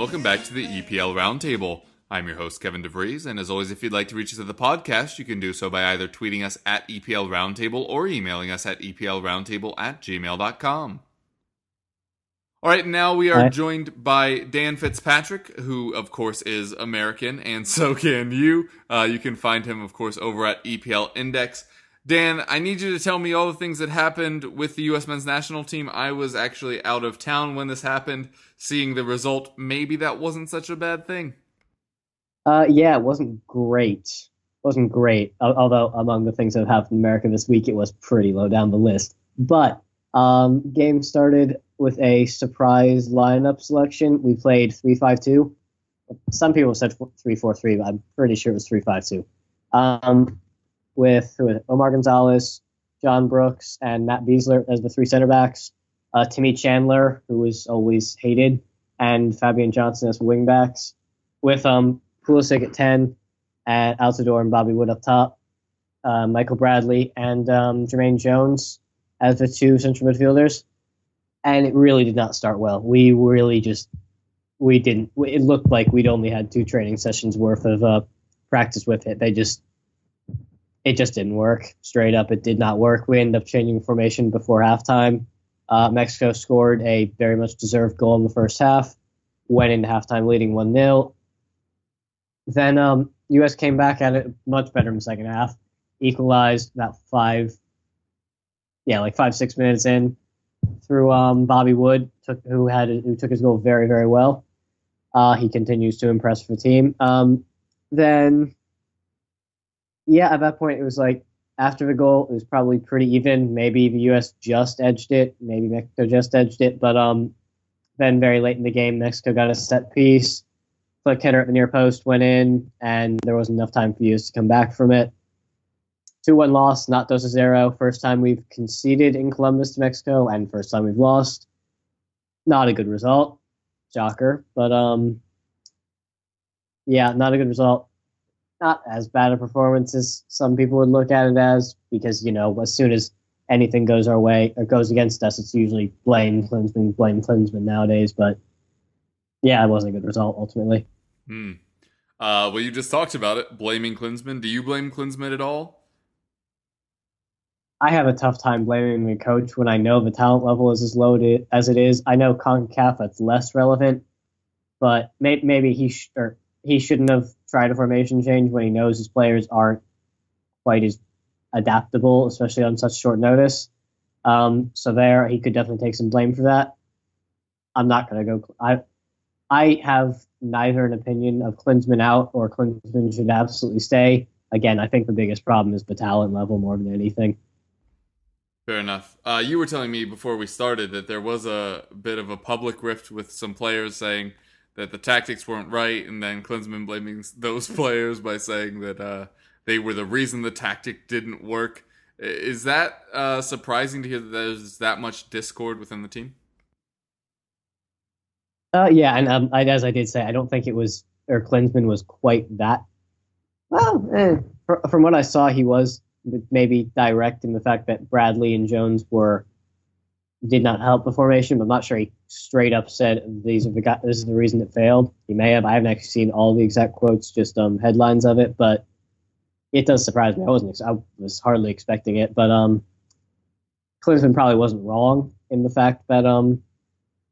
welcome back to the EPL Roundtable. I'm your host, Kevin DeVries, and as always, if you'd like to reach us at the podcast, you can do so by either tweeting us at EPL Roundtable or emailing us at EPLRoundtable at gmail.com. All right, now we are joined by Dan Fitzpatrick, who, of course, is American, and so can you. Uh, you can find him, of course, over at EPL Index. Dan, I need you to tell me all the things that happened with the U.S. men's national team. I was actually out of town when this happened, seeing the result. Maybe that wasn't such a bad thing. Uh, yeah, it wasn't great. Wasn't great. Although among the things that have happened in America this week, it was pretty low down the list. But um, game started with a surprise lineup selection. We played three five two. Some people said three four three, but I'm pretty sure it was three five two. Um, with, Omar Gonzalez, John Brooks, and Matt Besler as the three center backs. Uh, Timmy Chandler, who was always hated, and Fabian Johnson as wing backs. With um, Pulisic at 10, and Altidore and Bobby Wood up top. Uh, Michael Bradley and um, Jermaine Jones as the two central midfielders. And it really did not start well. We really just, we didn't, it looked like we'd only had two training sessions worth of uh, practice with it. They just, it just didn't work. Straight up, it did not work. We ended up changing formation before halftime. Uh, Mexico scored a very much deserved goal in the first half, went into halftime leading 1 0. Then um, U.S. came back at it much better in the second half, equalized about five, yeah, like five, six minutes in through um, Bobby Wood, took, who had who took his goal very, very well. Uh, he continues to impress the team. Um, then yeah, at that point it was like after the goal, it was probably pretty even. Maybe the U.S. just edged it, maybe Mexico just edged it, but um, then very late in the game, Mexico got a set piece. Flick header at the near post went in, and there wasn't enough time for U.S. to come back from it. 2 1 loss, not 2 0. First time we've conceded in Columbus to Mexico, and first time we've lost. Not a good result. Shocker. But, um, yeah, not a good result not as bad a performance as some people would look at it as, because you know, as soon as anything goes our way or goes against us, it's usually blame Klinsmann, blame Klinsmann nowadays. But yeah, it wasn't a good result ultimately. Hmm. Uh, well, you just talked about it, blaming Klinsmann. Do you blame Klinsmann at all? I have a tough time blaming the coach when I know the talent level is as low as it is. I know CONCACAF that's less relevant, but may, maybe he sh- or he shouldn't have tried a formation change when he knows his players aren't quite as adaptable, especially on such short notice. Um, so there, he could definitely take some blame for that. I'm not going to go. I I have neither an opinion of Klinsmann out or Klinsmann should absolutely stay. Again, I think the biggest problem is the talent level more than anything. Fair enough. Uh, you were telling me before we started that there was a bit of a public rift with some players saying that the tactics weren't right, and then Klinsmann blaming those players by saying that uh, they were the reason the tactic didn't work. Is that uh, surprising to hear that there's that much discord within the team? Uh, yeah, and um, I, as I did say, I don't think it was or Klinsmann was quite that. Well, eh, from what I saw, he was maybe direct in the fact that Bradley and Jones were did not help the formation, but I'm not sure he straight up said these are the guys, this is the reason it failed. He may have. I haven't actually seen all the exact quotes, just um, headlines of it, but it does surprise me. I wasn't. I was hardly expecting it, but um, Klinsmann probably wasn't wrong in the fact that um,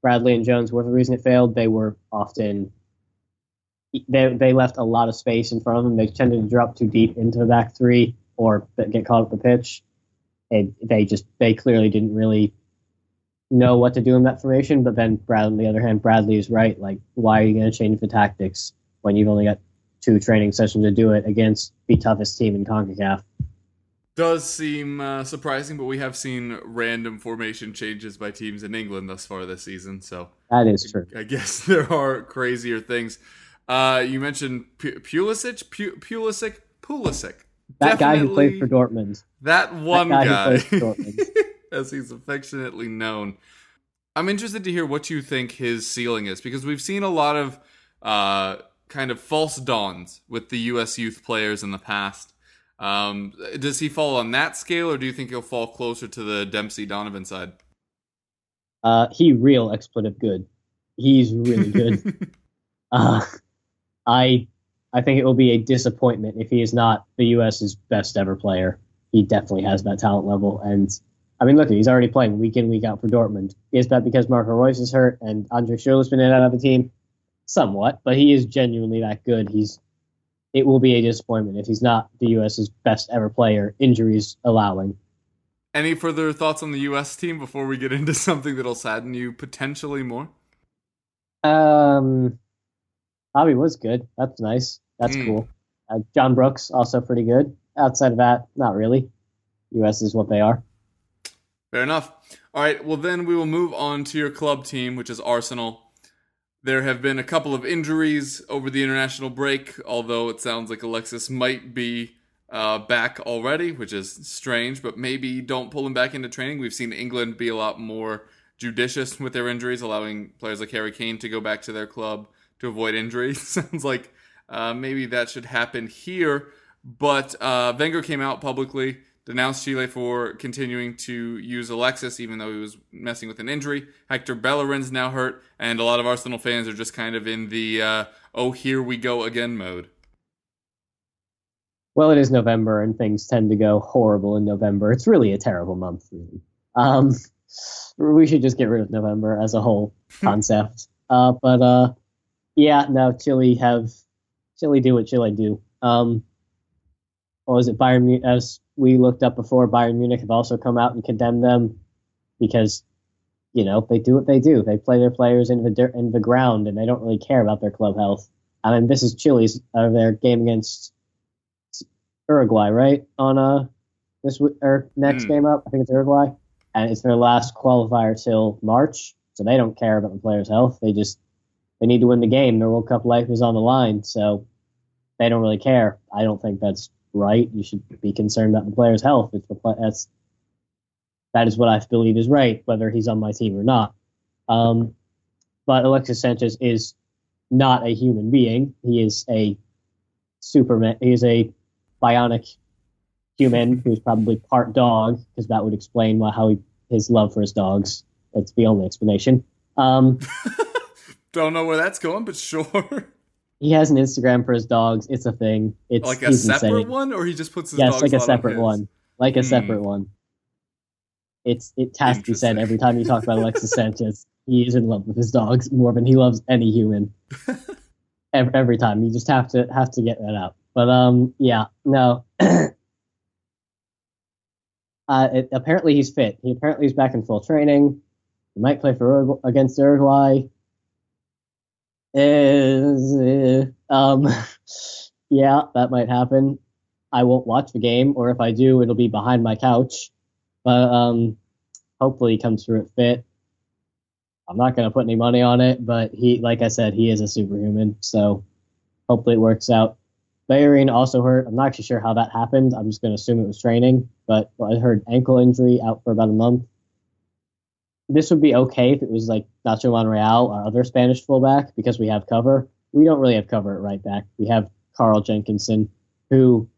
Bradley and Jones were the reason it failed. They were often they they left a lot of space in front of them. They tended to drop too deep into the back three or get caught at the pitch. And they just they clearly didn't really know what to do in that formation. But then Brad, on the other hand, Bradley is right. Like, why are you going to change the tactics when you've only got two training sessions to do it against the toughest team in CONCACAF? Does seem uh, surprising, but we have seen random formation changes by teams in England thus far this season. So that is true. I guess there are crazier things. Uh, you mentioned P- Pulisic, P- Pulisic, Pulisic. That Definitely guy who played for Dortmund. That one that guy. guy. as he's affectionately known. I'm interested to hear what you think his ceiling is because we've seen a lot of uh, kind of false dawns with the U.S. youth players in the past. Um, does he fall on that scale, or do you think he'll fall closer to the Dempsey Donovan side? Uh, he real expletive good. He's really good. Uh, I I think it will be a disappointment if he is not the U.S.'s best ever player. He definitely has that talent level, and I mean, look, he's already playing week in week out for Dortmund. Is that because Marco Reus is hurt and Andre Schürrle's been in and out of the team? Somewhat, but he is genuinely that good. He's it will be a disappointment if he's not the U.S.'s best ever player, injuries allowing. Any further thoughts on the U.S. team before we get into something that'll sadden you potentially more? Um, Bobby was good. That's nice. That's Mm. cool. Uh, John Brooks also pretty good. Outside of that, not really. U.S. is what they are. Fair enough. All right, well, then we will move on to your club team, which is Arsenal. There have been a couple of injuries over the international break, although it sounds like Alexis might be uh, back already, which is strange, but maybe don't pull him back into training. We've seen England be a lot more judicious with their injuries, allowing players like Harry Kane to go back to their club to avoid injury. sounds like uh, maybe that should happen here. But uh, Wenger came out publicly, denounced Chile for continuing to use Alexis, even though he was messing with an injury. Hector Bellerin's now hurt, and a lot of Arsenal fans are just kind of in the uh, "oh, here we go again" mode. Well, it is November, and things tend to go horrible in November. It's really a terrible month, really. Um, we should just get rid of November as a whole concept. uh, but uh, yeah, no, Chile have Chile do what Chile do. Um, what was it? Bayern as we looked up before, Bayern Munich have also come out and condemned them because you know they do what they do. They play their players in the dirt, into the ground, and they don't really care about their club health. I mean, this is Chile's uh, their game against Uruguay, right? On uh this w- or next Hmm. game up, I think it's Uruguay, and it's their last qualifier till March, so they don't care about the players' health. They just they need to win the game. Their World Cup life is on the line, so they don't really care. I don't think that's right. You should be concerned about the players' health. It's the pla- that's that is what I believe is right, whether he's on my team or not. Um, but Alexis Sanchez is not a human being. He is a Superman. He is a bionic human who's probably part dog, because that would explain why how he, his love for his dogs. That's the only explanation. Um, Don't know where that's going, but sure. he has an Instagram for his dogs. It's a thing. It's like a he's separate insane. one, or he just puts his Yes, dogs like a lot on separate one. Like a Hmm. separate one. It's it has to be said every time you talk about Alexis Sanchez. He is in love with his dogs more than he loves any human. every, every time you just have to have to get that out. But um, yeah, no. uh, it, apparently he's fit. He apparently is back in full training. He might play for against Uruguay. Is uh, um, yeah, that might happen. I won't watch the game, or if I do, it'll be behind my couch. But um, hopefully he comes through it fit. I'm not gonna put any money on it, but he, like I said, he is a superhuman. So hopefully it works out. Bellerin also hurt. I'm not actually sure how that happened. I'm just gonna assume it was training, but I heard ankle injury out for about a month. This would be okay if it was like Nacho Monreal, our other Spanish fullback, because we have cover. We don't really have cover at right back. We have Carl Jenkinson, who,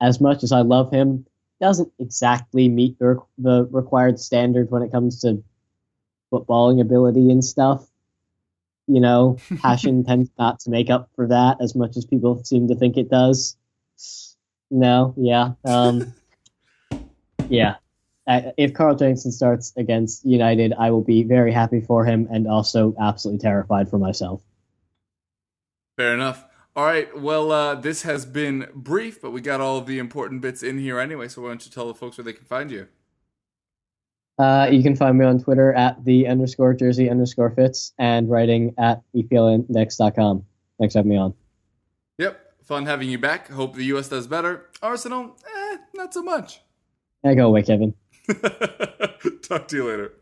as much as I love him, doesn't exactly meet the, the required standard when it comes to footballing ability and stuff. You know, passion tends not to make up for that as much as people seem to think it does. No, yeah, um, yeah. I, if Carl Jenkinson starts against United, I will be very happy for him and also absolutely terrified for myself. Fair enough. All right. Well, uh, this has been brief, but we got all of the important bits in here anyway. So why don't you tell the folks where they can find you? Uh, you can find me on Twitter at the underscore jersey underscore Fitz and writing at eplindex.com. Thanks for having me on. Yep. Fun having you back. Hope the U.S. does better. Arsenal, eh, not so much. I go away, Kevin. Talk to you later.